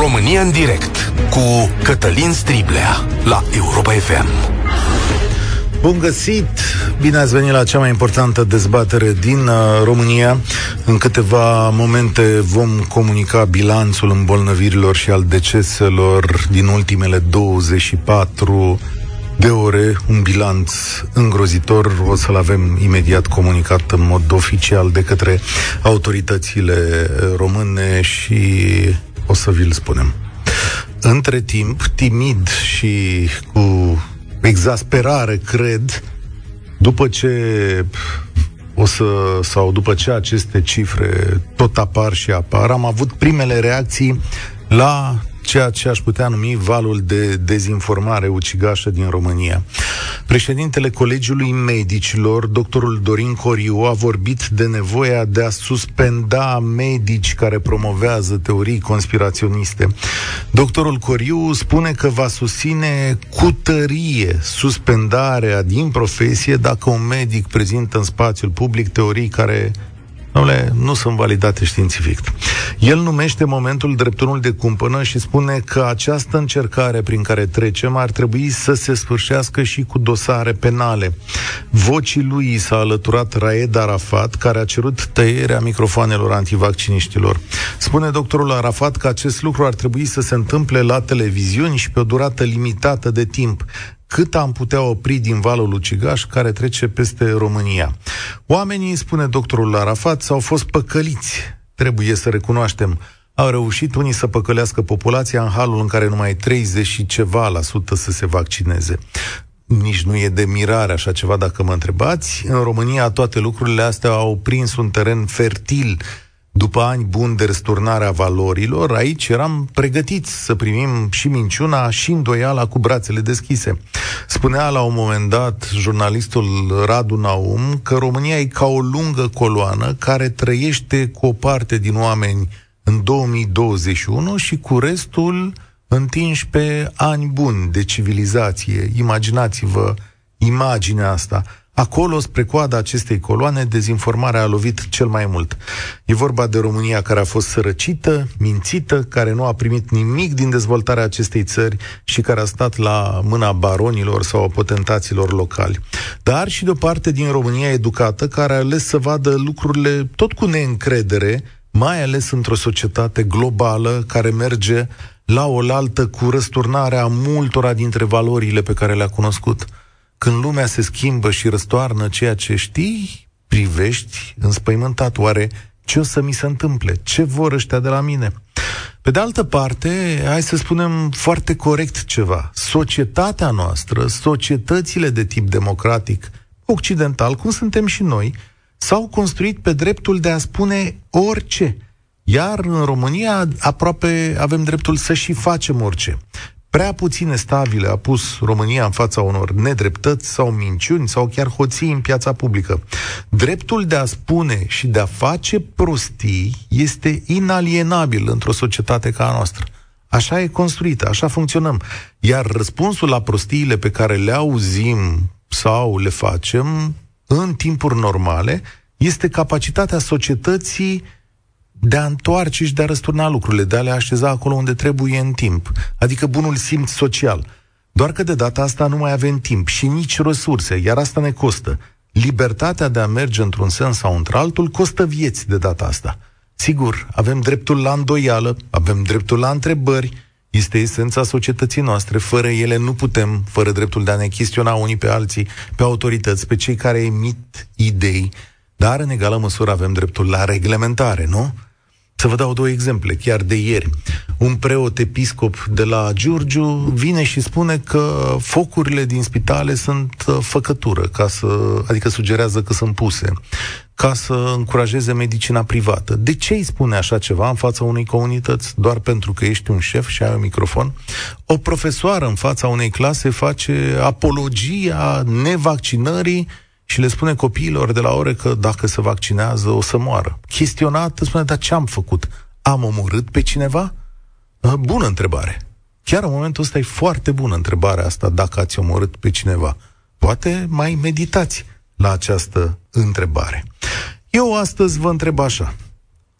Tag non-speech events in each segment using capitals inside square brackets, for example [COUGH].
România în direct cu Cătălin Striblea la Europa FM. Bun găsit! Bine ați venit la cea mai importantă dezbatere din uh, România. În câteva momente vom comunica bilanțul îmbolnăvirilor și al deceselor din ultimele 24 de ore, un bilanț îngrozitor. O să-l avem imediat comunicat în mod oficial de către autoritățile române și o să vi-l spunem. Între timp, timid și cu exasperare, cred, după ce o să, sau după ce aceste cifre tot apar și apar, am avut primele reacții la ceea ce aș putea numi valul de dezinformare ucigașă din România. Președintele Colegiului Medicilor, doctorul Dorin Coriu, a vorbit de nevoia de a suspenda medici care promovează teorii conspiraționiste. Doctorul Coriu spune că va susține cu tărie suspendarea din profesie dacă un medic prezintă în spațiul public teorii care Dom'le, nu sunt validate științific. El numește momentul dreptunul de cumpănă și spune că această încercare prin care trecem ar trebui să se sfârșească și cu dosare penale. Vocii lui s-a alăturat Raed Arafat, care a cerut tăierea microfoanelor antivacciniștilor. Spune doctorul Arafat că acest lucru ar trebui să se întâmple la televiziuni și pe o durată limitată de timp cât am putea opri din valul ucigaș care trece peste România. Oamenii, spune doctorul Arafat, s-au fost păcăliți. Trebuie să recunoaștem. Au reușit unii să păcălească populația în halul în care numai 30 și ceva la sută să se vaccineze. Nici nu e de mirare așa ceva dacă mă întrebați. În România toate lucrurile astea au prins un teren fertil după ani buni de răsturnare a valorilor, aici eram pregătiți să primim și minciuna și îndoiala cu brațele deschise. Spunea la un moment dat jurnalistul Radu Naum că România e ca o lungă coloană care trăiește cu o parte din oameni în 2021 și cu restul întinși pe ani buni de civilizație. Imaginați-vă imaginea asta. Acolo, spre coada acestei coloane, dezinformarea a lovit cel mai mult. E vorba de România care a fost sărăcită, mințită, care nu a primit nimic din dezvoltarea acestei țări și care a stat la mâna baronilor sau a potentaților locali. Dar și de o parte din România educată care a ales să vadă lucrurile tot cu neîncredere, mai ales într-o societate globală care merge la oaltă cu răsturnarea multora dintre valorile pe care le-a cunoscut. Când lumea se schimbă și răstoarnă ceea ce știi, privești înspăimântat. Oare ce o să mi se întâmple? Ce vor ăștia de la mine? Pe de altă parte, hai să spunem foarte corect ceva. Societatea noastră, societățile de tip democratic, occidental, cum suntem și noi, s-au construit pe dreptul de a spune orice. Iar în România aproape avem dreptul să și facem orice prea puține stabile a pus România în fața unor nedreptăți sau minciuni sau chiar hoții în piața publică. Dreptul de a spune și de a face prostii este inalienabil într-o societate ca a noastră. Așa e construită, așa funcționăm. Iar răspunsul la prostiile pe care le auzim sau le facem în timpuri normale este capacitatea societății de a întoarce și de a răsturna lucrurile, de a le așeza acolo unde trebuie în timp. Adică bunul simț social. Doar că de data asta nu mai avem timp și nici resurse, iar asta ne costă. Libertatea de a merge într-un sens sau într-altul costă vieți de data asta. Sigur, avem dreptul la îndoială, avem dreptul la întrebări, este esența societății noastre. Fără ele nu putem, fără dreptul de a ne chestiona unii pe alții, pe autorități, pe cei care emit idei, dar în egală măsură avem dreptul la reglementare, nu? Să vă dau două exemple, chiar de ieri. Un preot episcop de la Giurgiu vine și spune că focurile din spitale sunt uh, făcătură, ca să, adică sugerează că sunt puse, ca să încurajeze medicina privată. De ce îi spune așa ceva în fața unei comunități? Doar pentru că ești un șef și ai un microfon? O profesoară în fața unei clase face apologia nevaccinării și le spune copiilor de la ore că dacă se vaccinează o să moară. Chestionat, spune, dar ce am făcut? Am omorât pe cineva? Uh, bună întrebare. Chiar în momentul ăsta e foarte bună întrebarea asta, dacă ați omorât pe cineva. Poate mai meditați la această întrebare. Eu astăzi vă întreb așa.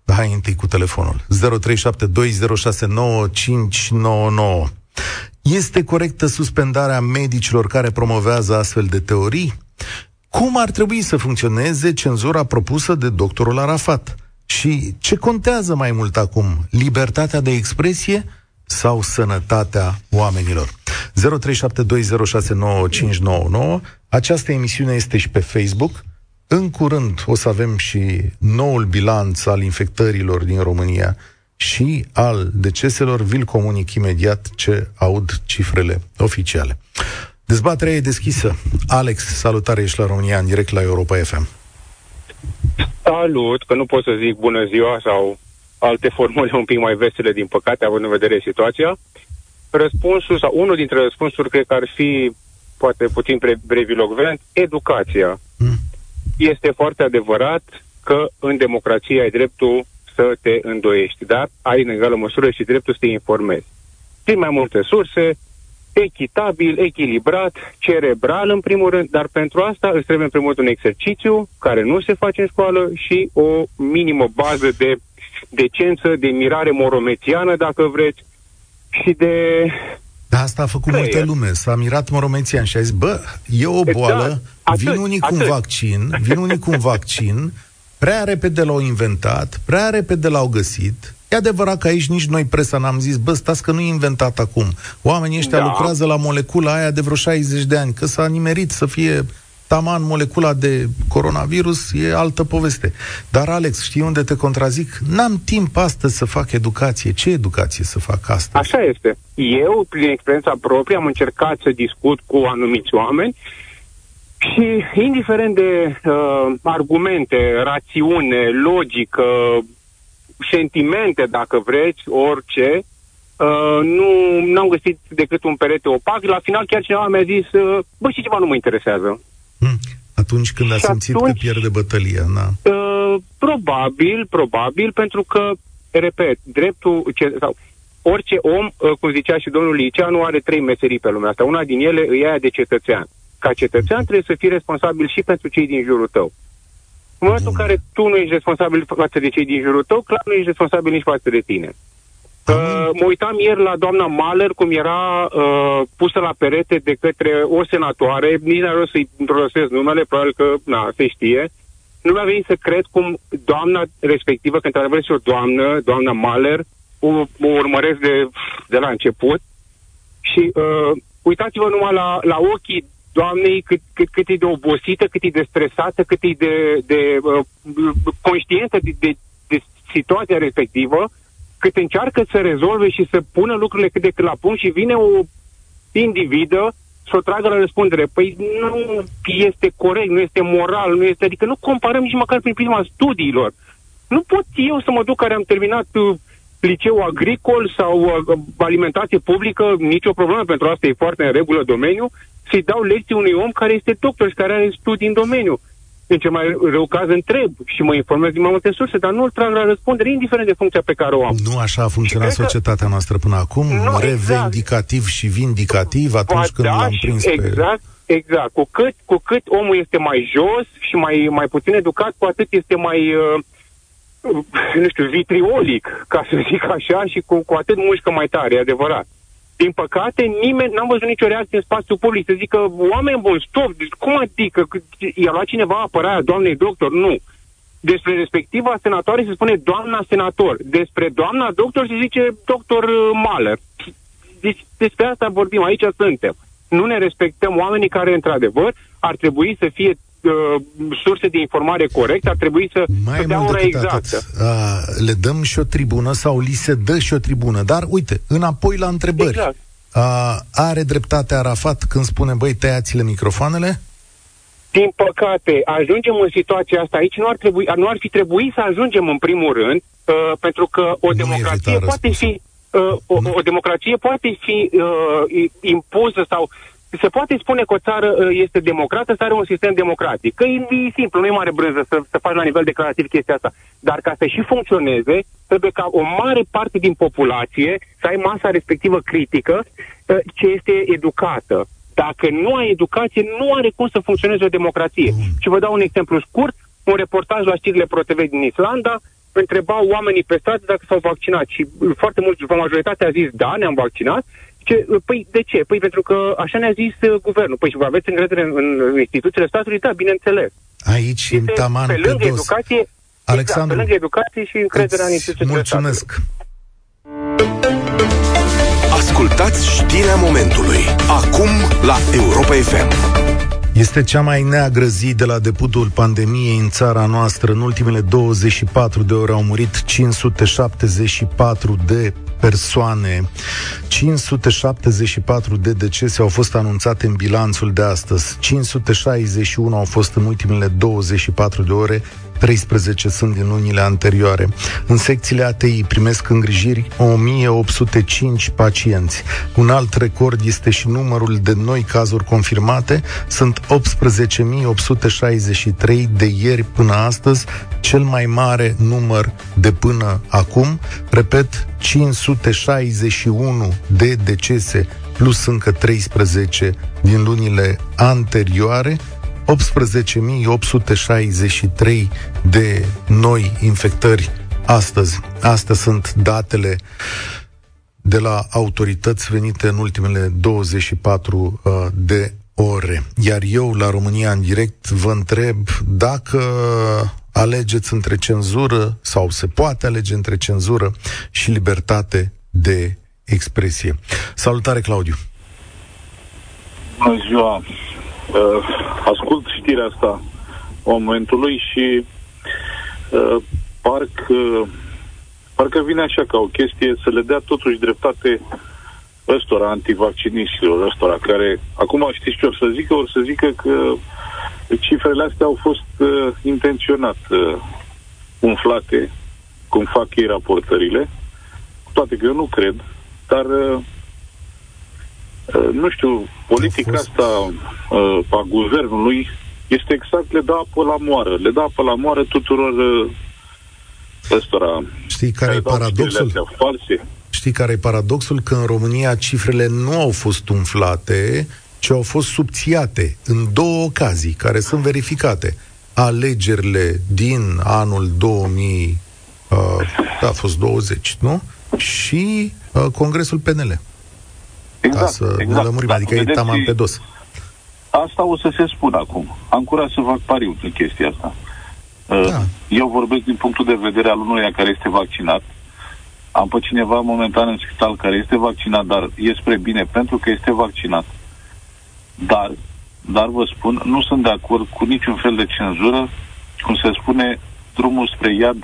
Hai întâi cu telefonul. 0372069599. Este corectă suspendarea medicilor care promovează astfel de teorii? Cum ar trebui să funcționeze cenzura propusă de doctorul Arafat? Și ce contează mai mult acum? Libertatea de expresie sau sănătatea oamenilor? 0372069599 Această emisiune este și pe Facebook. În curând o să avem și noul bilanț al infectărilor din România și al deceselor. Vi-l comunic imediat ce aud cifrele oficiale. Dezbaterea e deschisă. Alex, salutare, ești la România în direct la Europa FM. Salut, că nu pot să zic bună ziua sau alte formule un pic mai vesele, din păcate, având în vedere situația. Răspunsul, sau unul dintre răspunsuri, cred că ar fi, poate puțin brevilogvent, educația. Mm. Este foarte adevărat că în democrație ai dreptul să te îndoiești, dar ai în egală măsură și dreptul să te informezi. Din mai multe surse, echitabil, echilibrat, cerebral în primul rând, dar pentru asta îți trebuie în primul rând un exercițiu care nu se face în școală și o minimă bază de decență, de mirare moromețiană, dacă vreți, și de... Da, asta a făcut Creier. multă lume. S-a mirat moromețian și a zis, bă, e o exact. boală, exact. atât, vin unii atât. cu un vaccin, vin unii cu un vaccin, prea repede l-au inventat, prea repede l-au găsit, E adevărat că aici nici noi presa n-am zis, bă, stați că nu e inventat acum. Oamenii ăștia da. lucrează la molecula aia de vreo 60 de ani, că s-a nimerit să fie taman molecula de coronavirus, e altă poveste. Dar, Alex, știi unde te contrazic? N-am timp astăzi să fac educație. Ce educație să fac astăzi? Așa este. Eu, prin experiența proprie, am încercat să discut cu anumiți oameni și, indiferent de uh, argumente, rațiune, logică, sentimente, dacă vreți, orice, uh, nu n-am găsit decât un perete opac. La final chiar cineva mi-a zis, uh, bă, și ceva nu mă interesează. Hmm. Atunci când a simțit atunci, că pierde bătălia, na? Uh, probabil, probabil, pentru că, repet, dreptul, ce, sau, orice om, uh, cum zicea și domnul Liceanu, are trei meserii pe lumea asta. Una din ele e aia de cetățean. Ca cetățean trebuie să fii responsabil și pentru cei din jurul tău. În momentul în care tu nu ești responsabil față de cei din jurul tău, clar nu ești responsabil nici față de tine. Uh, mă uitam ieri la doamna Mahler cum era uh, pusă la perete de către o senatoare, nici n-ar să-i rostesc numele, probabil că, na, se știe. Nu mi-a venit să cred cum doamna respectivă, că într-adevăr este o doamnă, doamna Mahler, o, o urmăresc de, de la început și uh, uitați-vă numai la, la ochii doamnei cât, cât, cât e de obosită, cât e de stresată, cât e de, de uh, conștientă de, de, de situația respectivă, cât încearcă să rezolve și să pună lucrurile cât de cât la punct și vine o individă să o tragă la răspundere. Păi nu este corect, nu este moral, nu este, adică nu comparăm nici măcar prin prisma studiilor. Nu pot eu să mă duc care am terminat uh, liceu agricol sau uh, alimentație publică, nicio problemă, pentru asta e foarte în regulă domeniu, să-i dau lecții unui om care este doctor și care are studii în domeniu. În ce mai rău caz întreb și mă informez din mai multe surse, dar nu îl trag la răspundere, indiferent de funcția pe care o am. Nu așa a funcționat societatea că... noastră până acum, nu, revendicativ exact. și vindicativ atunci ba, când da, l-am prins exact, pe... Exact, cu cât, cu cât omul este mai jos și mai, mai puțin educat, cu atât este mai, uh, nu știu, vitriolic, ca să zic așa, și cu, cu atât mușcă mai tare, e adevărat. Din păcate, nimeni, n-am văzut nicio reacție în spațiu public să zică, oameni buni, stop, cum adică, i-a luat cineva apărarea doamnei doctor? Nu. Despre respectiva senatoare se spune doamna senator. Despre doamna doctor se zice doctor Mahler. Deci, despre asta vorbim, aici suntem. Nu ne respectăm oamenii care, într-adevăr, ar trebui să fie uh, surse de informare corecte, ar trebui să, Mai să dea ora exactă. Uh, le dăm și o tribună sau li se dă și o tribună. Dar, uite, înapoi la întrebări. Exact. Uh, are dreptate Arafat când spune, băi, tăiați-le microfoanele? Din păcate, ajungem în situația asta aici, nu ar, trebui, nu ar fi trebuit să ajungem în primul rând, uh, pentru că o nu democrație poate fi uh, o, o democrație poate fi uh, impusă sau se poate spune că o țară uh, este democrată, să are un sistem democratic. Că e, e simplu, nu e mare brânză să, să faci la nivel declarativ chestia asta. Dar ca să și funcționeze, trebuie ca o mare parte din populație să ai masa respectivă critică uh, ce este educată. Dacă nu ai educație, nu are cum să funcționeze o democrație. Și vă dau un exemplu scurt, un reportaj la știrile ProTV din Islanda, întrebau oamenii pe stradă dacă s-au vaccinat și foarte mulți, majoritatea a zis da, ne-am vaccinat. Ce, păi de ce? Păi pentru că așa ne-a zis uh, guvernul. Păi și vă aveți încredere în, în instituțiile statului? Da, bineînțeles. Aici, este în taman pe lângă pe dos. educație, Alexandru, exact, pe lângă educație și încrederea în instituțiile mulțumesc. statului. Ascultați știrea momentului. Acum la Europa FM. Este cea mai neagră zi de la debutul pandemiei în țara noastră. În ultimele 24 de ore au murit 574 de persoane. 574 de decese au fost anunțate în bilanțul de astăzi. 561 au fost în ultimele 24 de ore 13 sunt din lunile anterioare. În secțiile ATI primesc îngrijiri 1805 pacienți. Un alt record este și numărul de noi cazuri confirmate. Sunt 18.863 de ieri până astăzi, cel mai mare număr de până acum. Repet, 561 de decese plus încă 13 din lunile anterioare. 18.863 de noi infectări astăzi. Astea sunt datele de la autorități venite în ultimele 24 uh, de ore. Iar eu, la România în direct, vă întreb dacă alegeți între cenzură sau se poate alege între cenzură și libertate de expresie. Salutare, Claudiu! Bună ziua! Uh, ascult știrea asta momentului și uh, parcă, parcă vine așa ca o chestie să le dea totuși dreptate ăstora antivacciniștilor, ăstora care, acum știți ce o să zică? O să zică că cifrele astea au fost uh, intenționat uh, umflate, cum fac ei raportările, toate că eu nu cred, dar uh, Uh, nu știu, politica fost... asta uh, a guvernului este exact le dă apă la moară. Le dă apă la moară tuturor uh, ăstora. Știi care, care e paradoxul? False. Știi care e paradoxul? Că în România cifrele nu au fost umflate, ci au fost subțiate în două ocazii care sunt verificate. Alegerile din anul 2000, uh, da, a fost 20, nu? Și uh, Congresul PNL. Exact, ca să exact. ne lămurim, adică e taman pe dos. Asta o să se spună acum. Am curaj să fac pariu în chestia asta. Uh, da. Eu vorbesc din punctul de vedere al unuia care este vaccinat. Am pe cineva momentan în spital care este vaccinat, dar e spre bine pentru că este vaccinat. Dar, dar vă spun, nu sunt de acord cu niciun fel de cenzură. Cum se spune, drumul spre iad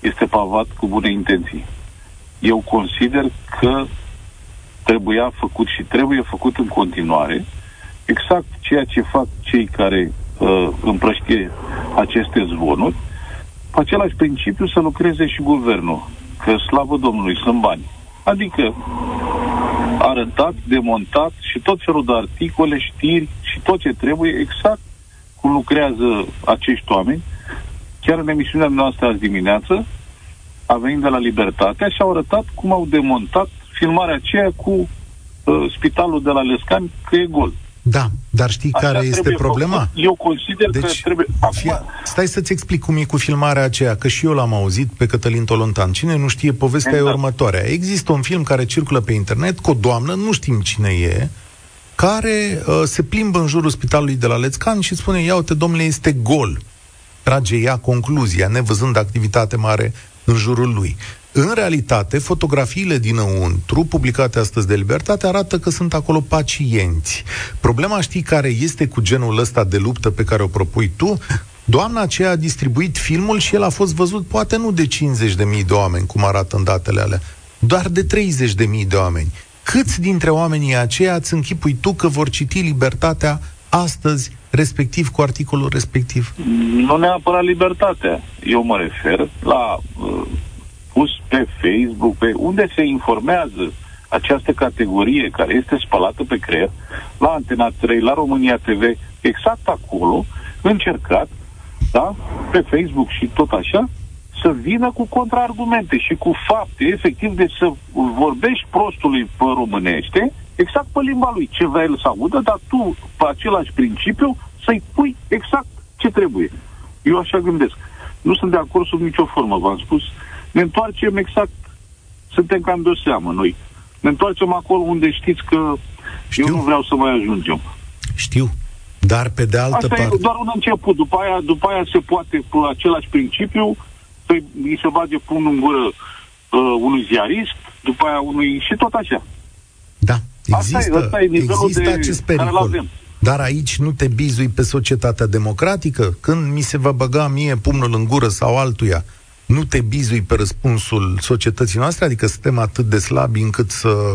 este pavat cu bune intenții. Eu consider că trebuia făcut și trebuie făcut în continuare exact ceea ce fac cei care uh, împrăștie aceste zvonuri, cu același principiu să lucreze și guvernul, că slavă Domnului sunt bani. Adică arătat, demontat și tot felul de articole, știri și tot ce trebuie, exact cum lucrează acești oameni. Chiar în emisiunea noastră azi dimineață, a venit de la Libertatea și au arătat cum au demontat filmarea aceea cu uh, spitalul de la Lescani, că e gol. Da, dar știi Așa care este problema? Făcut. Eu consider deci, că trebuie... Fie, acum... Stai să-ți explic cum e cu filmarea aceea, că și eu l-am auzit pe Cătălin Tolontan. Cine nu știe, povestea exact. e următoarea. Există un film care circulă pe internet cu o doamnă, nu știm cine e, care uh, se plimbă în jurul spitalului de la Lețcan și spune, ia uite, domnule, este gol. Trage ea concluzia, nevăzând activitate mare în jurul lui. În realitate, fotografiile dinăuntru, publicate astăzi de Libertate, arată că sunt acolo pacienți. Problema știi care este cu genul ăsta de luptă pe care o propui tu? Doamna aceea a distribuit filmul și el a fost văzut poate nu de 50.000 de oameni, cum arată în datele alea, doar de 30.000 de oameni. Câți dintre oamenii aceia îți închipui tu că vor citi Libertatea astăzi, respectiv cu articolul respectiv? Nu neapărat Libertatea. Eu mă refer la uh, pus pe Facebook, pe unde se informează această categorie care este spălată pe creier, la Antena 3, la România TV, exact acolo, încercat, da, pe Facebook și tot așa, să vină cu contraargumente și cu fapte, efectiv, de să vorbești prostului pe românește, exact pe limba lui, ce vrea el să audă, dar tu, pe același principiu, să-i pui exact ce trebuie. Eu așa gândesc. Nu sunt de acord sub nicio formă, v-am spus. Ne întoarcem exact, suntem cam de o seamă noi. Ne întoarcem acolo unde știți că Știu. eu nu vreau să mai ajungem. Știu. Dar pe de altă Asta parte... e doar un început. După aia, după aia se poate, pe același principiu, să îi se bage pumnul în gură uh, unui ziarist, după aia unui... și tot așa. Da, există, asta e, asta e există de, acest pericol. Dar aici nu te bizui pe societatea democratică? Când mi se va băga mie pumnul în gură sau altuia, nu te bizui pe răspunsul societății noastre? Adică suntem atât de slabi încât să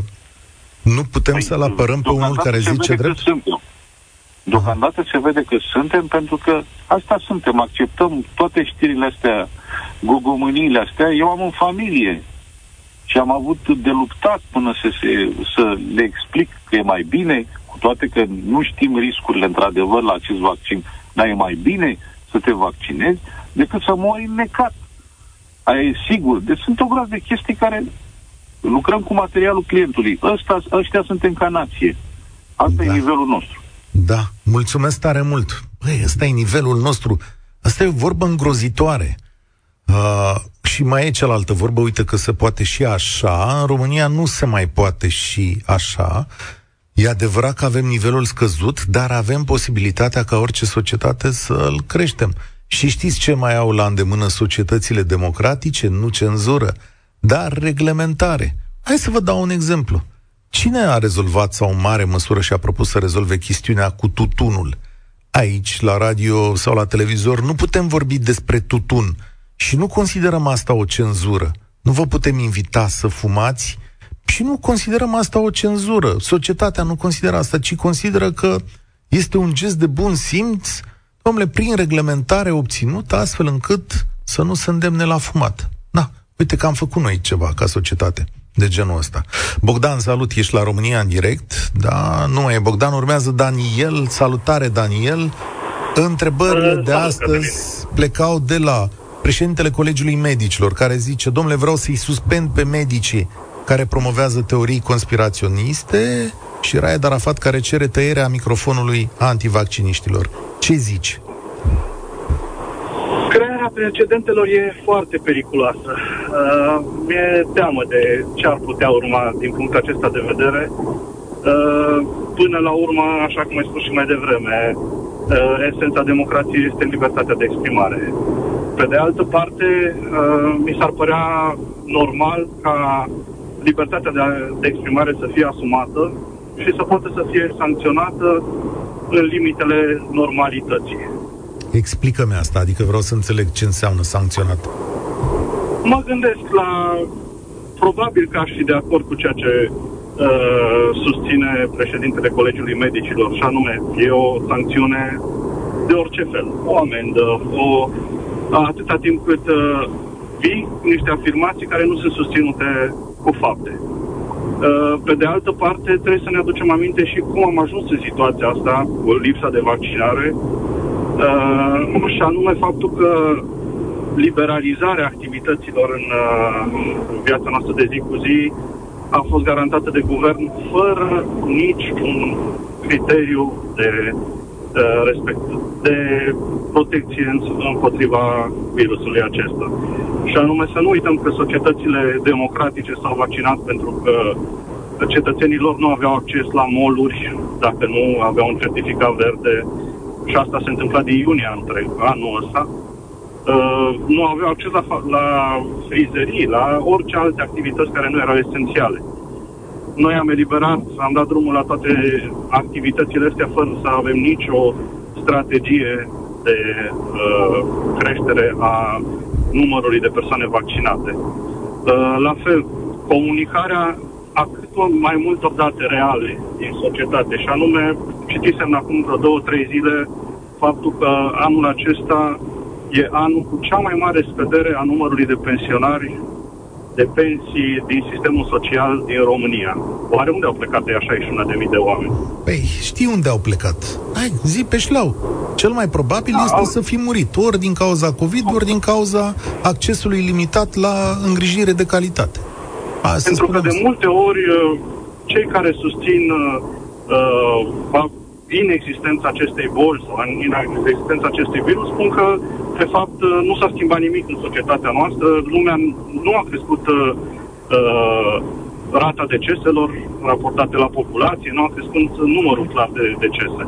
nu putem păi, să-l apărăm pe unul care zice drept? Suntem. Deocamdată se vede că suntem pentru că asta suntem, acceptăm toate știrile astea, gogomâniile astea. Eu am o familie și am avut de luptat până să, se, să le explic că e mai bine, cu toate că nu știm riscurile într-adevăr la acest vaccin, dar e mai bine să te vaccinezi decât să mori necat. Aia e sigur. Deci sunt o grămadă de chestii care lucrăm cu materialul clientului. Ăsta, ăștia sunt încanație. Asta da. e nivelul nostru. Da, mulțumesc tare mult. Băi, ăsta e nivelul nostru. Asta e o vorbă îngrozitoare. Uh, și mai e cealaltă vorbă, uite că se poate și așa. În România nu se mai poate și așa. E adevărat că avem nivelul scăzut, dar avem posibilitatea ca orice societate să-l creștem. Și știți ce mai au la îndemână societățile democratice? Nu cenzură, dar reglementare. Hai să vă dau un exemplu. Cine a rezolvat sau în mare măsură și-a propus să rezolve chestiunea cu tutunul? Aici, la radio sau la televizor, nu putem vorbi despre tutun și nu considerăm asta o cenzură. Nu vă putem invita să fumați și nu considerăm asta o cenzură. Societatea nu consideră asta, ci consideră că este un gest de bun simț, domnule, prin reglementare obținut, astfel încât să nu se îndemne la fumat. Da, uite că am făcut noi ceva ca societate de genul ăsta. Bogdan, salut, ești la România în direct. Da, nu mai e Bogdan, urmează Daniel. Salutare, Daniel. Întrebările de astăzi plecau de la președintele Colegiului Medicilor, care zice, domnule, vreau să-i suspend pe medicii care promovează teorii conspiraționiste și Raed Arafat care cere tăierea microfonului antivacciniștilor. Ce zici? precedentelor e foarte periculoasă. Uh, mi-e teamă de ce ar putea urma din punctul acesta de vedere. Uh, până la urmă, așa cum ai spus și mai devreme, uh, esența democrației este libertatea de exprimare. Pe de altă parte, uh, mi s-ar părea normal ca libertatea de, de exprimare să fie asumată și să poată să fie sancționată în limitele normalității. Explică-mi asta, adică vreau să înțeleg ce înseamnă sancționat. Mă gândesc la... Probabil că aș fi de acord cu ceea ce uh, susține președintele Colegiului Medicilor, și anume, e o sancțiune de orice fel. O amendă, o, atâta timp cât uh, vii cu niște afirmații care nu sunt susținute cu fapte. Uh, pe de altă parte, trebuie să ne aducem aminte și cum am ajuns în situația asta, cu lipsa de vaccinare, uh, și anume faptul că liberalizarea activităților în uh, viața noastră de zi cu zi a fost garantată de guvern fără nici un criteriu de uh, respect, de protecție împotriva virusului acesta. Și anume să nu uităm că societățile democratice s-au vaccinat pentru că cetățenii lor nu aveau acces la moluri dacă nu aveau un certificat verde și asta se întâmpla din iunie anul, anul ăsta, uh, nu aveau acces la, la frizerii, la orice alte activități care nu erau esențiale. Noi am eliberat, am dat drumul la toate activitățile astea fără să avem nicio strategie de uh, creștere a numărului de persoane vaccinate. Uh, la fel, comunicarea a cât mai multor date reale din societate și anume citisem acum vreo două, trei zile faptul că anul acesta e anul cu cea mai mare scădere a numărului de pensionari de pensii din sistemul social din România. Oare unde au plecat de așa 61.000 de oameni? Păi, știi unde au plecat. Hai, zi pe șleau. Cel mai probabil da, este au... să fi murit, ori din cauza COVID, ori din cauza accesului limitat la îngrijire de calitate. Asta Pentru că de multe ori uh, cei care susțin uh, uh inexistența acestei boli sau inexistența acestui virus spun că de fapt, uh, nu s-a schimbat nimic în societatea noastră. Lumea nu a crescut uh, uh, rata deceselor raportate la populație, nu a crescut numărul clar de decese.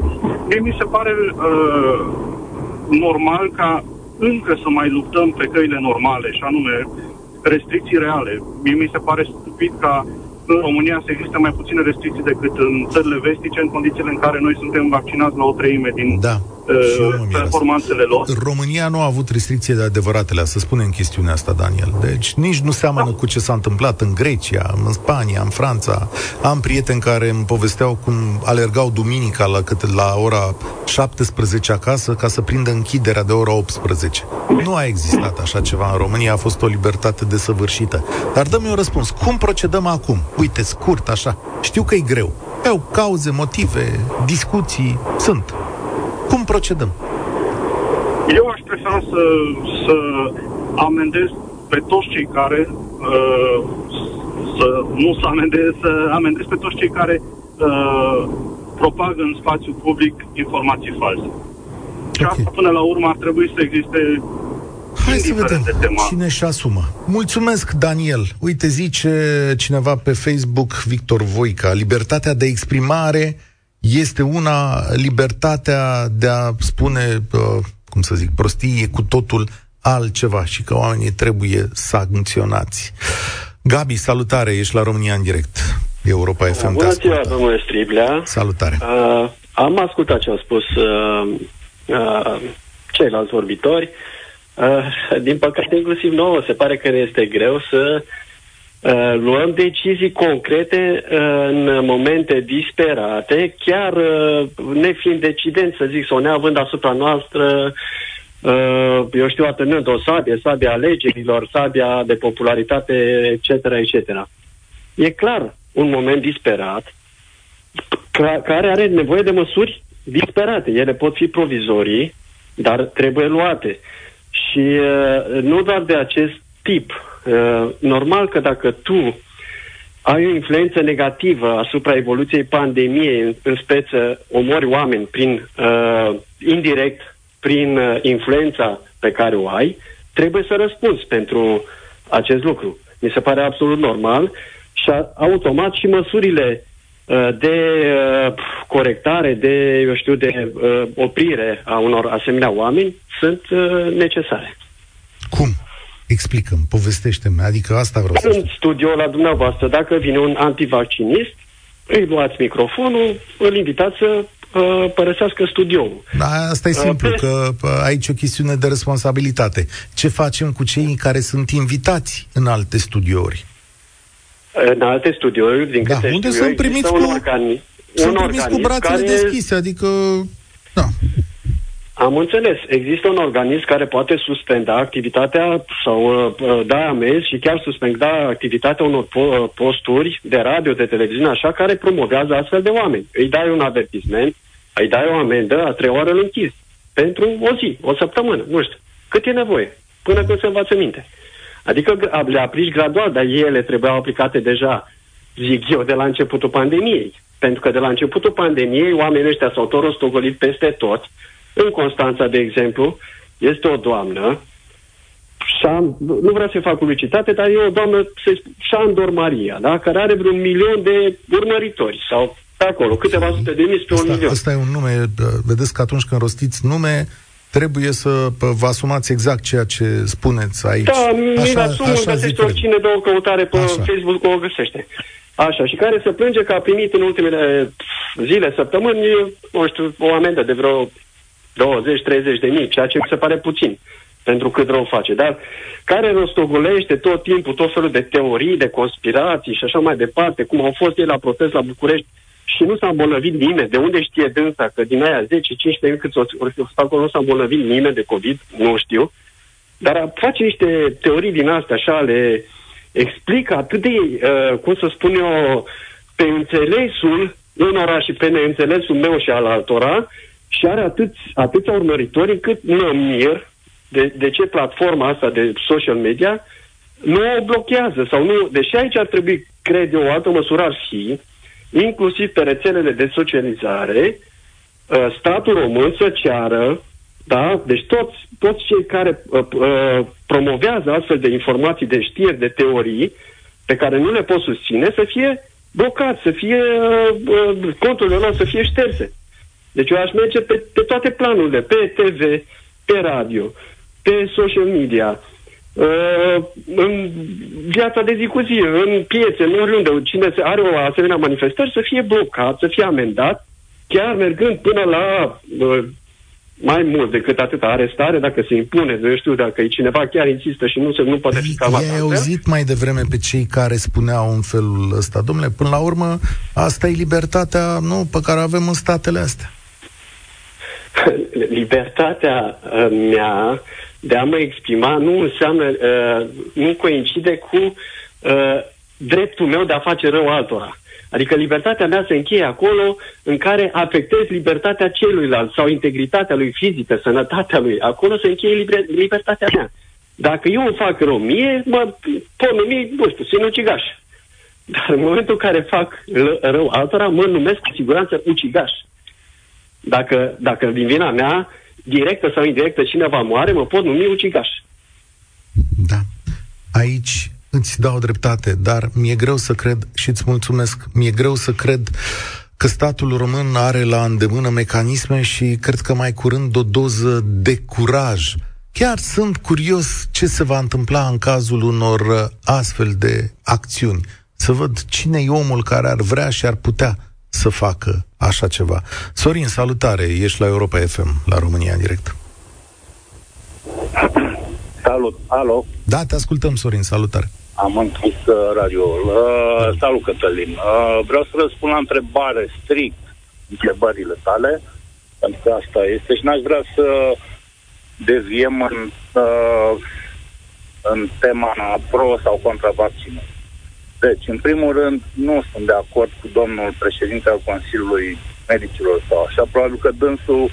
Mie mi se pare uh, normal ca încă să mai luptăm pe căile normale, și anume restricții reale. Mie mi se pare stupid ca în România să existe mai puține restricții decât în țările vestice, în condițiile în care noi suntem vaccinați la o treime din da. Uh, performanțele lor. România nu a avut restricții de adevăratele, să spunem chestiunea asta, Daniel. Deci nici nu seamănă da. cu ce s-a întâmplat în Grecia, în Spania, în Franța. Am prieteni care îmi povesteau cum alergau duminica la, câte, la ora 17 acasă ca să prindă închiderea de ora 18. Nu a existat așa ceva în România, a fost o libertate desăvârșită. Dar dă-mi un răspuns. Cum procedăm acum? Uite, scurt, așa. Știu că e greu. Au cauze, motive, discuții, sunt. Cum procedăm? Eu aș prefera să, să amendez pe toți cei care uh, să nu să amendez, să amendez pe toți cei care uh, propagă în spațiu public informații false. Și okay. asta până la urmă ar trebui să existe Hai să vedem de tema. cine și asumă. Mulțumesc, Daniel. Uite, zice cineva pe Facebook, Victor Voica, libertatea de exprimare este una libertatea de a spune, uh, cum să zic, prostie cu totul altceva și că oamenii trebuie sancționați. Gabi, salutare, ești la România în direct. Europa FM Bună ziua, domnule Striblea. Salutare. Uh, am ascultat ce au spus uh, uh, ceilalți vorbitori. Uh, din păcate, inclusiv nouă, se pare că ne este greu să Uh, luăm decizii concrete uh, în momente disperate, chiar uh, nefiind decident, să zic, sau neavând asupra noastră, eu știu, atârnând o sabie, sabia alegerilor, sabia de popularitate, etc., etc. E clar un moment disperat care are nevoie de măsuri disperate. Ele pot fi provizorii, dar trebuie luate. Și nu doar de acest tip, Uh, normal că dacă tu ai o influență negativă asupra evoluției pandemiei, în, în speță omori oameni prin uh, indirect prin uh, influența pe care o ai, trebuie să răspunzi pentru acest lucru. Mi se pare absolut normal și a, automat și măsurile uh, de uh, corectare, de, eu știu, de uh, oprire a unor asemenea oameni sunt uh, necesare. Cum? Explicăm, povestește-mi, adică asta vreau să În studio la dumneavoastră, dacă vine un antivaccinist, îi luați microfonul, îl invitați să uh, părăsească studioul. Da, asta e uh, simplu, uh, că uh, aici o chestiune de responsabilitate. Ce facem cu cei care sunt invitați în alte studiouri? În alte studiouri, din da, câte unde știu, sunt primiți cu, un organi- sunt un primiți cu brațele care... deschise, adică... Da. Am înțeles. Există un organism care poate suspenda activitatea sau uh, uh, da amenzi și chiar suspenda activitatea unor po- uh, posturi de radio, de televiziune, așa, care promovează astfel de oameni. Îi dai un avertisment, îi dai o amendă, a trei ore îl închizi. Pentru o zi, o săptămână, nu știu. Cât e nevoie? Până când se învață minte. Adică le aplici gradual, dar ele trebuiau aplicate deja, zic eu, de la începutul pandemiei. Pentru că de la începutul pandemiei oamenii ăștia s-au tot rostogolit peste tot, în Constanța, de exemplu, este o doamnă, Șan, nu vreau să fac publicitate, dar e o doamnă, Șandor Maria, da? care are vreun milion de urmăritori sau pe acolo, câteva sute de mii spre un milion. Asta e un nume, vedeți că atunci când rostiți nume, trebuie să vă asumați exact ceea ce spuneți aici. Da, mi-l asum, găsește oricine de o căutare pe așa. Facebook, o găsește. Așa, și care se plânge că a primit în ultimele zile, săptămâni, nu știu, o amendă de vreo 20-30 de mii, ceea ce mi se pare puțin pentru cât rău face, dar care rostogolește tot timpul tot felul de teorii, de conspirații și așa mai departe, cum au fost ei la protest la București și nu s-a îmbolnăvit nimeni. De unde știe dânsa că din aia 10-15 mii cât s-au acolo nu s-a îmbolnăvit nimeni de COVID, nu știu, dar face niște teorii din astea așa, le explică atât de, uh, cum să spun eu, pe înțelesul unora și pe neînțelesul meu și al altora, și are atât, atâția urmăritori încât mă mir de, de ce platforma asta de social media nu o blochează sau nu. Deși aici ar trebui, cred eu, o altă măsură ar fi, inclusiv pe rețelele de socializare, uh, statul român să ceară Da? Deci toți, toți cei care uh, uh, promovează astfel de informații, de știri, de teorii, pe care nu le pot susține, să fie blocați, să fie uh, uh, conturile lor să fie șterse. Deci eu aș merge pe, pe toate planurile, pe TV, pe radio, pe social media, uh, în viața de zi cu zi, în piețe, în oriunde, cine are o asemenea manifestări, să fie blocat, să fie amendat, chiar mergând până la uh, mai mult decât atât arestare, dacă se impune, eu știu, dacă e cineva chiar insistă și nu se nu poate fi calmat. Ai auzit mai devreme pe cei care spuneau în felul ăsta, domnule, până la urmă, asta e libertatea nu, pe care avem în statele astea. [LAUGHS] Libertatea uh, mea de a mă exprima nu înseamnă, uh, nu coincide cu uh, dreptul meu de a face rău altora. Adică libertatea mea se încheie acolo în care afectez libertatea celuilalt sau integritatea lui fizică, sănătatea lui. Acolo se încheie liber- libertatea mea. Dacă eu îmi fac rău mie, mă pot numi, nu știu, sinucigaș. Dar în momentul în care fac rău altora, mă numesc cu siguranță ucigaș. Dacă, dacă din vina mea, directă sau indirectă, cineva moare, mă pot numi ucigaș. Da. Aici îți dau dreptate, dar mi-e greu să cred și îți mulțumesc, mi-e greu să cred că statul român are la îndemână mecanisme și cred că mai curând o doză de curaj. Chiar sunt curios ce se va întâmpla în cazul unor astfel de acțiuni. Să văd cine e omul care ar vrea și ar putea să facă așa ceva. Sorin, salutare, ești la Europa FM, la România în direct. Salut, alo. Da, te ascultăm, Sorin, salutare. Am închis uh, radioul. Uh, salut, Cătălin. Uh, vreau să răspund la întrebare strict întrebările tale, pentru că asta este și n-aș vrea să deviem în, uh, în tema pro sau contra vaccinului. Deci, în primul rând, nu sunt de acord cu domnul președinte al Consiliului Medicilor sau așa. Probabil că dânsul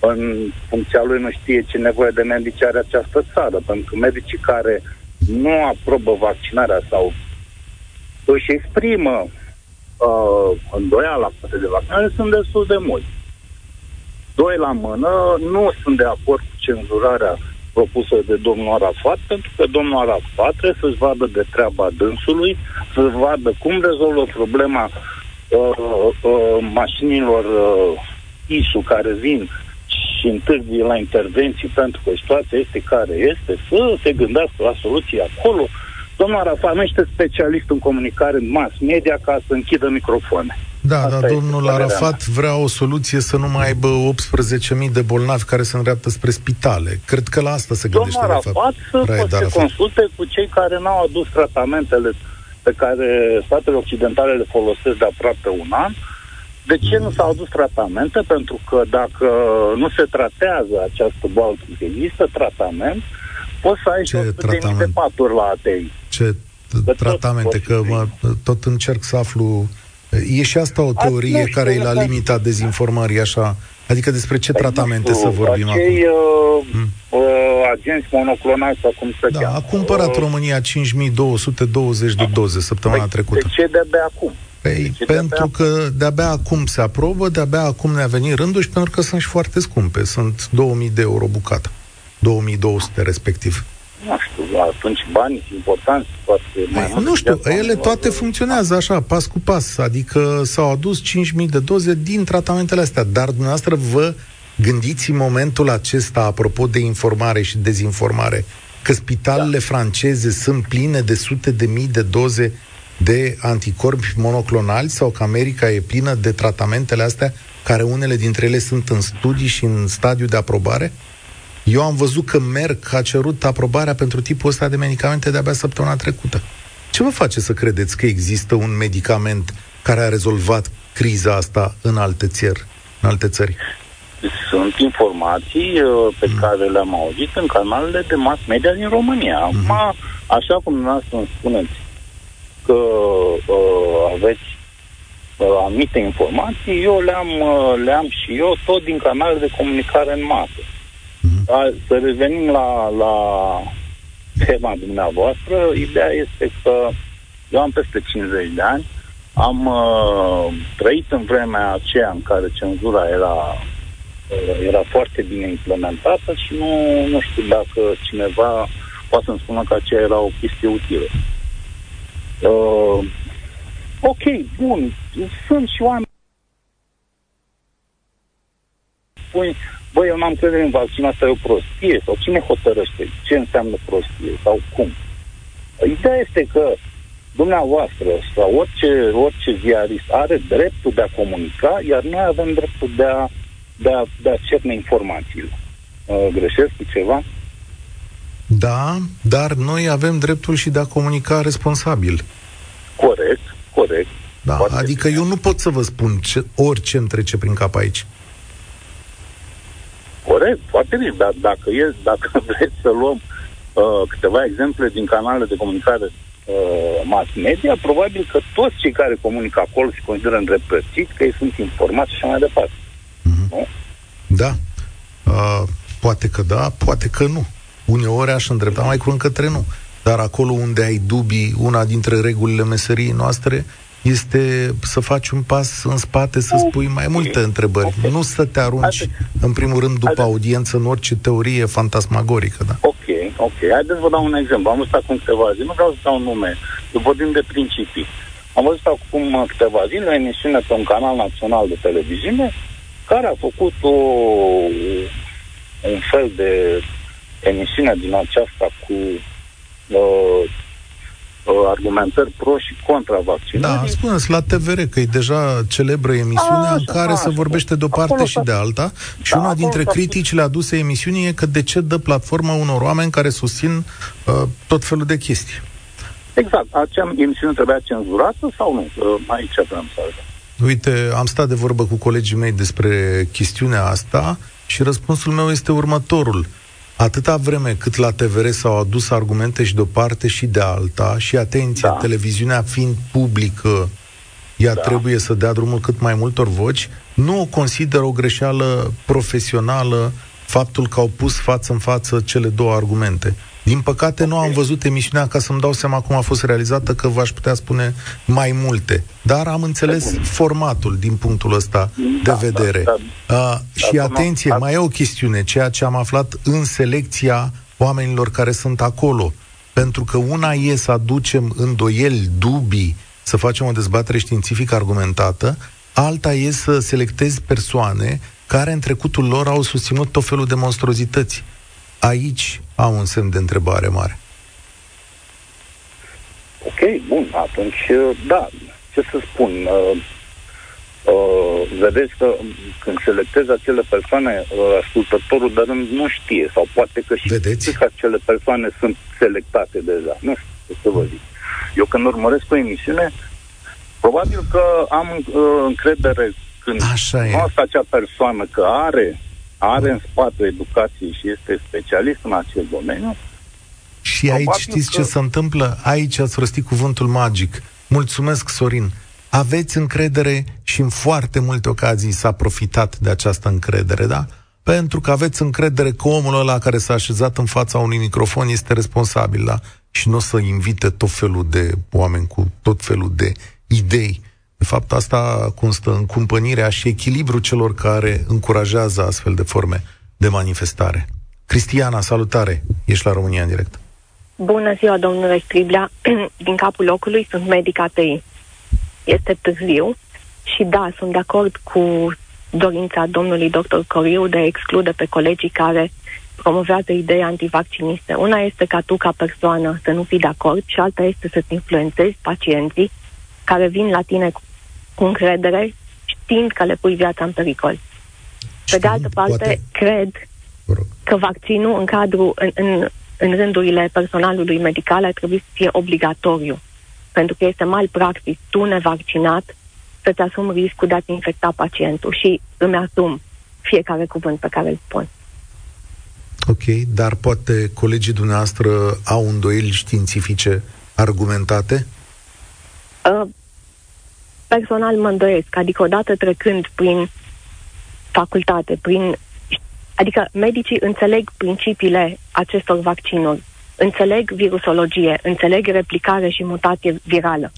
în funcția lui nu știe ce nevoie de medici are această țară, pentru că medicii care nu aprobă vaccinarea sau își exprimă uh, îndoiala față de vaccinare sunt destul de mulți. Doi la mână, nu sunt de acord cu cenzurarea propusă de domnul Arafat, pentru că domnul Arafat trebuie să-și vadă de treaba dânsului, să vadă cum rezolvă problema uh, uh, mașinilor uh, ISU care vin și întârzie la intervenții pentru că situația este care este, să se gândească la soluții acolo. Domnul Arafat nu este specialist în comunicare în mass media ca să închidă microfoane. Da, Asta dar domnul Arafat mea. vrea o soluție să nu mai aibă 18.000 de bolnavi care se îndreaptă spre spitale. Cred că la asta se gândește Domnul Arafat să se consulte cu cei care n-au adus tratamentele pe care statele occidentale le folosesc de aproape un an. De ce mm. nu s-au adus tratamente? Pentru că dacă nu se tratează această boală, există tratament, poți să ai Ce și de paturi la ATI. Ce tratamente? Că mă, tot încerc să aflu E și asta o teorie care e la limita dezinformării, așa? Adică despre ce păi tratamente să vorbim acei, acum? Uh, hmm. uh, agenți monoclonali sau cum se da, cheamă. a cumpărat uh, România 5220 de doze săptămâna păi, trecută. De ce de-abia acum? Păi, de pentru de că de-abia acum se aprobă, de-abia acum ne-a venit rândul și pentru că sunt și foarte scumpe. Sunt 2000 de euro bucată. 2200 respectiv nu știu, atunci bani importanți, poate mai mult. Nu știu, ele toate funcționează așa, pas cu pas, adică s-au adus 5.000 de doze din tratamentele astea, dar dumneavoastră vă gândiți în momentul acesta, apropo de informare și dezinformare, că spitalele da. franceze sunt pline de sute de mii de doze de anticorpi monoclonali sau că America e plină de tratamentele astea, care unele dintre ele sunt în studii și în stadiu de aprobare? Eu am văzut că Merck a cerut aprobarea pentru tipul ăsta de medicamente de-abia săptămâna trecută. Ce vă face să credeți că există un medicament care a rezolvat criza asta în alte țări? În alte țări? Sunt informații uh, pe mm. care le-am auzit în canalele de mass media din România. Acum, mm. așa cum dumneavoastră îmi spuneți că uh, aveți uh, anumite informații, eu le-am, uh, le-am și eu tot din canale de comunicare în masă. Da, să revenim la, la tema dumneavoastră. Ideea este că eu am peste 50 de ani, am uh, trăit în vremea aceea în care cenzura era uh, era foarte bine implementată și nu, nu știu dacă cineva poate să-mi spună că aceea era o chestie utilă. Uh, ok, bun, sunt și oameni spui, băi, eu n-am crede în vaccin, asta e o prostie, sau cine hotărăște ce înseamnă prostie, sau cum. Ideea este că dumneavoastră sau orice, orice ziarist are dreptul de a comunica, iar noi avem dreptul de a, de a, de a cerne informațiile. Uh, greșesc cu ceva? Da, dar noi avem dreptul și de a comunica responsabil. Corect, corect. Da, adică bine. eu nu pot să vă spun ce, orice îmi trece prin cap aici. Corect, foarte bine, dar dacă, e, [LAUGHS] dacă vreți să luăm uh, câteva exemple din canalele de comunicare uh, mass media, probabil că toți cei care comunică acolo se consideră îndreptățiți, că ei sunt informați și așa mai departe. Mm-hmm. Nu? Da. Uh, poate că da, poate că nu. Uneori aș îndrepta mai curând către nu. Dar acolo unde ai dubii, una dintre regulile meseriei noastre este să faci un pas în spate, să spui mai multe întrebări. Okay. Nu să te arunci, în primul rând, după Haideți. audiență, în orice teorie fantasmagorică. Da? Ok, ok. Haideți să vă dau un exemplu. Am văzut acum câteva zile, nu vreau să dau un nume, eu vorbim de principii. Am văzut acum câteva zile o emisiune pe un canal național de televiziune care a făcut o, un fel de emisiune din aceasta cu uh, uh, argumentări pro și contra vaccinului. Da, spuneți la TVR că e deja celebră emisiunea a, în care a, se vorbește de o parte și de alta și da, una dintre criticile aduse emisiunii e că de ce dă platforma unor oameni care susțin uh, tot felul de chestii. Exact. Acea emisiune trebuia cenzurată sau nu? Uh, aici vreau să arăt. Uite, am stat de vorbă cu colegii mei despre chestiunea asta și răspunsul meu este următorul. Uh, atâta vreme cât la TVR s-au adus argumente și de o parte și de alta, și atenție, da. televiziunea fiind publică, ea da. trebuie să dea drumul cât mai multor voci, nu o consider o greșeală profesională faptul că au pus față în față cele două argumente. Din păcate, okay. nu am văzut emisiunea ca să-mi dau seama cum a fost realizată, că v-aș putea spune mai multe. Dar am înțeles formatul din punctul ăsta da, de vedere. Da, da. Uh, și da, atenție, da. mai e o chestiune, ceea ce am aflat în selecția oamenilor care sunt acolo. Pentru că una e să aducem îndoieli, dubii, să facem o dezbatere științifică argumentată, alta e să selectezi persoane care în trecutul lor au susținut tot felul de monstruozități. Aici au un semn de întrebare mare. Ok, bun, atunci, da, ce să spun, uh, uh, vedeți că când selectezi acele persoane, uh, ascultătorul de rând nu știe, sau poate că și vedeți că acele persoane sunt selectate deja, nu știu ce să vă zic. Eu când urmăresc o emisiune, probabil că am uh, încredere când Așa e. acea persoană că are are în spate educație și este specialist în acel domeniu. Și aici știți că... ce se întâmplă? Aici ați rostit cuvântul magic. Mulțumesc, Sorin. Aveți încredere și în foarte multe ocazii s-a profitat de această încredere, da? Pentru că aveți încredere că omul ăla care s-a așezat în fața unui microfon este responsabil, da? Și nu o să invite tot felul de oameni cu tot felul de idei de fapt, asta constă în cumpănirea și echilibru celor care încurajează astfel de forme de manifestare. Cristiana, salutare! Ești la România în direct. Bună ziua, domnule Striblea. [CLEARS THROAT] Din capul locului sunt medic ATI. Este târziu și da, sunt de acord cu dorința domnului doctor Coriu de a exclude pe colegii care promovează idei antivacciniste. Una este ca tu, ca persoană, să nu fii de acord și alta este să-ți influențezi pacienții care vin la tine cu cu încredere, știind că le pui viața în pericol. Pe de altă parte, poate... cred că vaccinul în cadrul, în, în, în rândurile personalului medical ar trebui să fie obligatoriu. Pentru că este mal practic, tu nevaccinat, să-ți asumi riscul de a-ți infecta pacientul și îmi asum fiecare cuvânt pe care îl spun. Ok, dar poate colegii dumneavoastră au îndoieli științifice argumentate? Uh, personal mă îndoiesc, adică odată trecând prin facultate, prin adică medicii înțeleg principiile acestor vaccinuri, înțeleg virusologie, înțeleg replicare și mutație virală.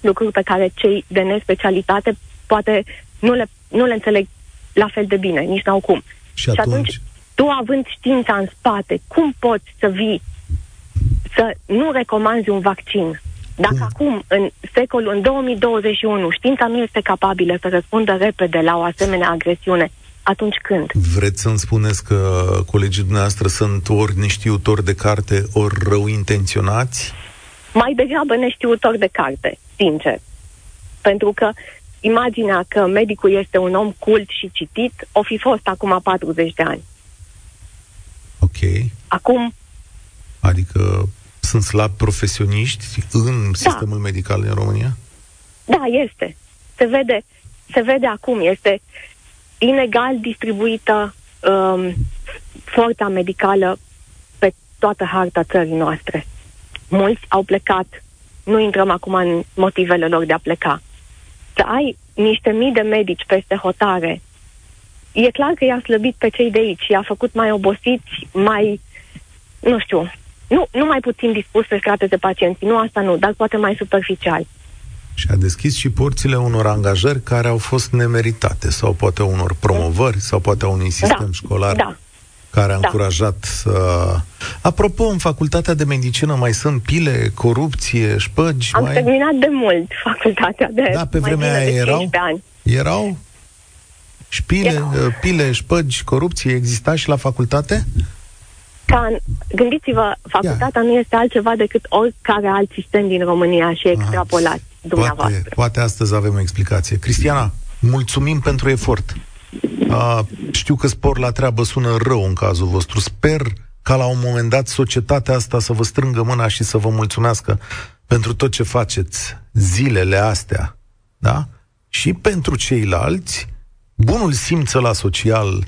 Lucruri pe care cei de nespecialitate poate nu le, nu le înțeleg la fel de bine, nici n-au cum. Și atunci? Și atunci tu având știința în spate, cum poți să vii să nu recomanzi un vaccin? Dacă cum? acum, în secolul, în 2021, știința nu este capabilă să răspundă repede la o asemenea agresiune, atunci când? Vreți să-mi spuneți că colegii dumneavoastră sunt ori neștiutori de carte, ori rău intenționați? Mai degrabă neștiutori de carte, sincer. Pentru că imaginea că medicul este un om cult și citit o fi fost acum 40 de ani. Ok. Acum... Adică sunt slab profesioniști în da. sistemul medical în România? Da, este. Se vede, se vede acum. Este inegal distribuită um, forța medicală pe toată harta țării noastre. Mulți au plecat. Nu intrăm acum în motivele lor de a pleca. Să ai niște mii de medici peste hotare, e clar că i-a slăbit pe cei de aici, i-a făcut mai obosiți, mai, nu știu, nu, nu mai puțin dispus să-și trateze pacienții, nu asta nu, dar poate mai superficial. Și a deschis și porțile unor angajări care au fost nemeritate, sau poate unor promovări, sau poate unui sistem da, școlar da, care a da. încurajat să... Apropo, în facultatea de medicină mai sunt pile, corupție, șpăgi? Am mai... terminat de mult facultatea de Da, pe vremea aia erau? Ani. Erau? Șpile, erau. pile, șpăgi, corupție exista și la facultate? Ca, gândiți-vă, facultatea yeah. nu este altceva decât oricare alt sistem din România și extrapolați dumneavoastră. Poate, poate astăzi avem o explicație. Cristiana, mulțumim pentru efort. A, știu că spor la treabă sună rău în cazul vostru. Sper ca la un moment dat societatea asta să vă strângă mâna și să vă mulțumească pentru tot ce faceți zilele astea, da? Și pentru ceilalți, bunul simț la social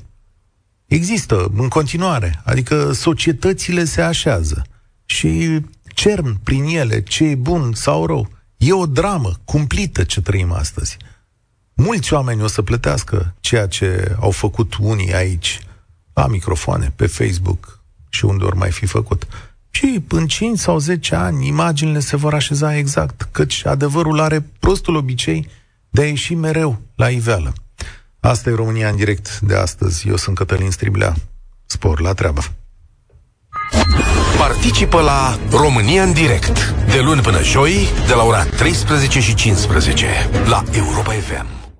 există în continuare. Adică societățile se așează și cern prin ele ce e bun sau rău. E o dramă cumplită ce trăim astăzi. Mulți oameni o să plătească ceea ce au făcut unii aici, la microfoane, pe Facebook și unde ori mai fi făcut. Și în 5 sau 10 ani imaginile se vor așeza exact, căci adevărul are prostul obicei de a ieși mereu la iveală. Asta e România în direct de astăzi. Eu sunt Cătălin Striblea. Spor la treabă. Participă la România în direct de luni până joi de la ora 13 și 15 la Europa FM.